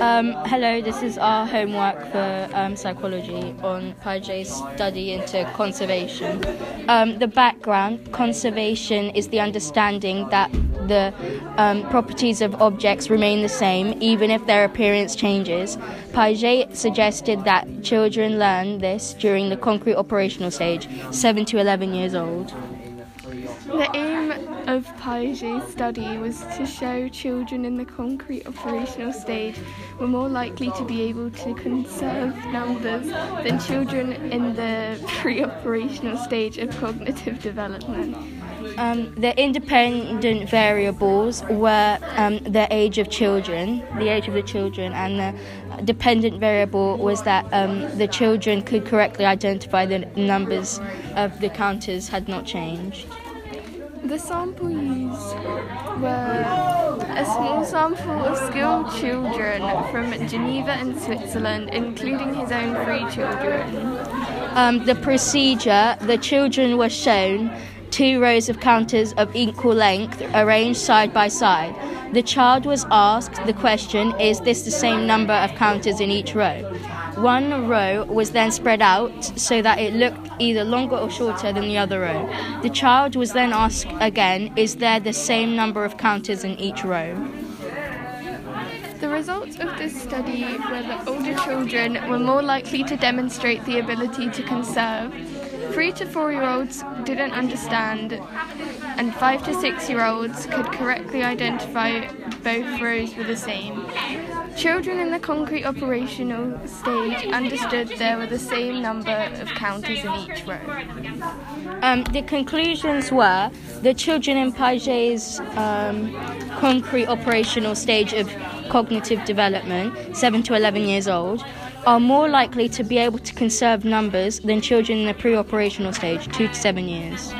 Um, hello, this is our homework for um, psychology on Piaget's study into conservation. Um, the background conservation is the understanding that the um, properties of objects remain the same even if their appearance changes. Piaget suggested that children learn this during the concrete operational stage, 7 to 11 years old. The aim of Piaget's study was to show children in the concrete operational stage were more likely to be able to conserve numbers than children in the pre operational stage of cognitive development. Um, the independent variables were um, the age of children, the age of the children, and the dependent variable was that um, the children could correctly identify the numbers of the counters had not changed. The sample used were a small sample of skilled children from Geneva and Switzerland, including his own three children. Um, the procedure the children were shown two rows of counters of equal length arranged side by side. The child was asked the question Is this the same number of counters in each row? One row was then spread out so that it looked either longer or shorter than the other row. The child was then asked again, Is there the same number of counters in each row? The results of this study were that older children were more likely to demonstrate the ability to conserve. Three to four year olds didn't understand, and five to six year olds could correctly identify both rows were the same. Children in the concrete operational stage understood there were the same number of counters in each row. Um, the conclusions were the children in Piaget's um, concrete operational stage of cognitive development, 7 to 11 years old, are more likely to be able to conserve numbers than children in the pre operational stage, 2 to 7 years.